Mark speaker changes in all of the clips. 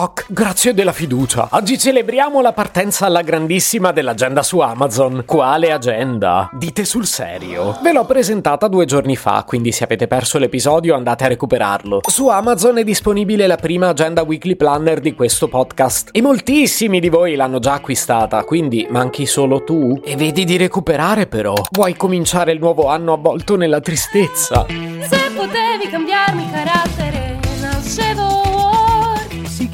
Speaker 1: toc, grazie della fiducia. Oggi celebriamo la partenza alla grandissima dell'agenda su Amazon. Quale agenda? Dite sul serio. Ve l'ho presentata due giorni fa, quindi se avete perso l'episodio andate a recuperarlo. Su Amazon è disponibile la prima agenda weekly planner di questo podcast e moltissimi di voi l'hanno già acquistata, quindi manchi solo tu. E vedi di recuperare però. Vuoi cominciare il nuovo anno avvolto nella tristezza?
Speaker 2: Se potevi cambiarmi carattere, nascevo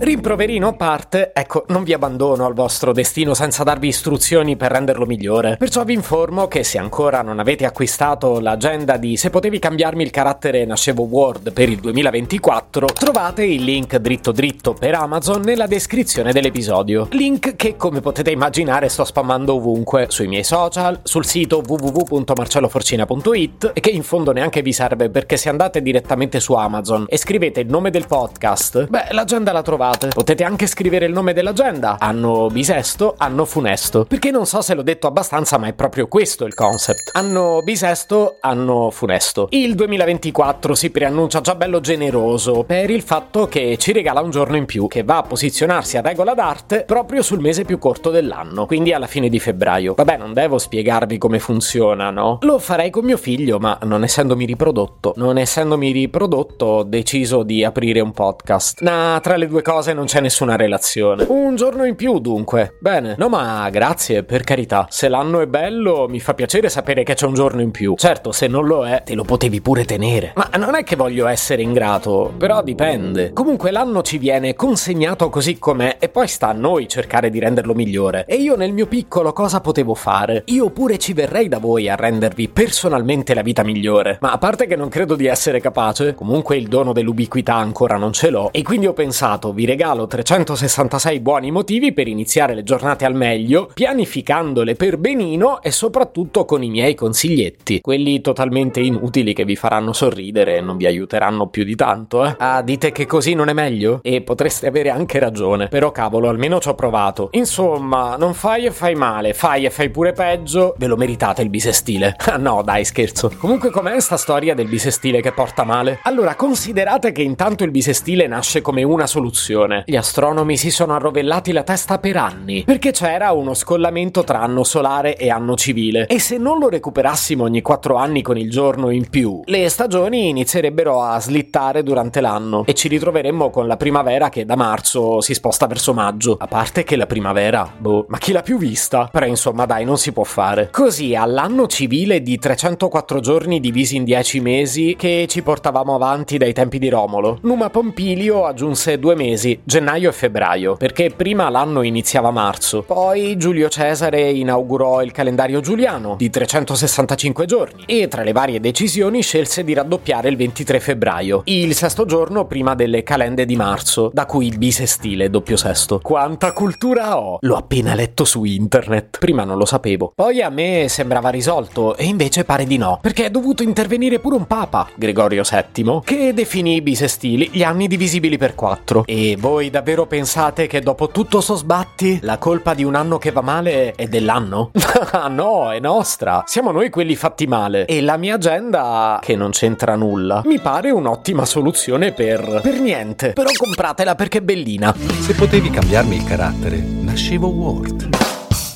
Speaker 1: Rimproverino a parte, ecco, non vi abbandono al vostro destino senza darvi istruzioni per renderlo migliore. Perciò vi informo che se ancora non avete acquistato l'agenda di Se potevi cambiarmi il carattere nascevo Word per il 2024, trovate il link dritto dritto per Amazon nella descrizione dell'episodio. Link che, come potete immaginare, sto spammando ovunque, sui miei social, sul sito www.marcelloforcina.it e che in fondo neanche vi serve perché se andate direttamente su Amazon e scrivete il nome del podcast, beh, l'agenda la trovate. Potete anche scrivere il nome dell'agenda. Anno bisesto, anno funesto. Perché non so se l'ho detto abbastanza, ma è proprio questo il concept. Anno bisesto, anno funesto. Il 2024 si preannuncia già bello generoso per il fatto che ci regala un giorno in più, che va a posizionarsi a regola d'arte proprio sul mese più corto dell'anno, quindi alla fine di febbraio. Vabbè, non devo spiegarvi come funziona, no? Lo farei con mio figlio, ma non essendomi riprodotto. Non essendomi riprodotto, ho deciso di aprire un podcast. Nah, tra le due cose non c'è nessuna relazione. Un giorno in più, dunque. Bene. No, ma grazie, per carità. Se l'anno è bello, mi fa piacere sapere che c'è un giorno in più. Certo, se non lo è, te lo potevi pure tenere. Ma non è che voglio essere ingrato, però dipende. Comunque l'anno ci viene consegnato così com'è e poi sta a noi cercare di renderlo migliore. E io nel mio piccolo cosa potevo fare? Io pure ci verrei da voi a rendervi personalmente la vita migliore. Ma a parte che non credo di essere capace, comunque il dono dell'ubiquità ancora non ce l'ho. E quindi ho pensato, vi regalo 366 buoni motivi per iniziare le giornate al meglio, pianificandole per benino e soprattutto con i miei consiglietti, quelli totalmente inutili che vi faranno sorridere e non vi aiuteranno più di tanto, eh. Ah, dite che così non è meglio? E potreste avere anche ragione, però cavolo, almeno ci ho provato. Insomma, non fai e fai male, fai e fai pure peggio, ve lo meritate il bisestile. Ah no, dai, scherzo. Comunque com'è sta storia del bisestile che porta male? Allora, considerate che intanto il bisestile nasce come una soluzione. Gli astronomi si sono arrovellati la testa per anni, perché c'era uno scollamento tra anno solare e anno civile. E se non lo recuperassimo ogni 4 anni con il giorno in più, le stagioni inizierebbero a slittare durante l'anno e ci ritroveremmo con la primavera che da marzo si sposta verso maggio. A parte che la primavera, boh, ma chi l'ha più vista? Però insomma, dai, non si può fare. Così all'anno civile di 304 giorni divisi in 10 mesi che ci portavamo avanti dai tempi di Romolo, Numa Pompilio aggiunse due mesi, gennaio e febbraio, perché prima l'anno iniziava a marzo. Poi Giulio Cesare inaugurò il calendario giuliano di 365 giorni e tra le varie decisioni scelse di raddoppiare il 23 febbraio, il sesto giorno prima delle calende di marzo, da cui il bisestile doppio sesto. Quanta cultura ho! L'ho appena letto su internet. Prima non lo sapevo. Poi a me sembrava risolto e invece pare di no, perché è dovuto intervenire pure un papa, Gregorio VII, che definì i bisestili gli anni divisibili per quattro. E voi davvero pensate che dopo tutto sto sbatti la colpa di un anno che va male è dell'anno? Ah no, è nostra. Siamo noi quelli fatti male. E la mia agenda, che non c'entra nulla, mi pare un'ottima soluzione per... per niente. Però compratela perché è bellina.
Speaker 3: Se potevi cambiarmi il carattere, nascevo Word.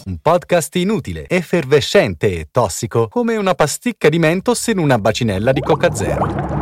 Speaker 3: Un podcast inutile, effervescente e tossico, come una pasticca di mentos in una bacinella di Coca Zero.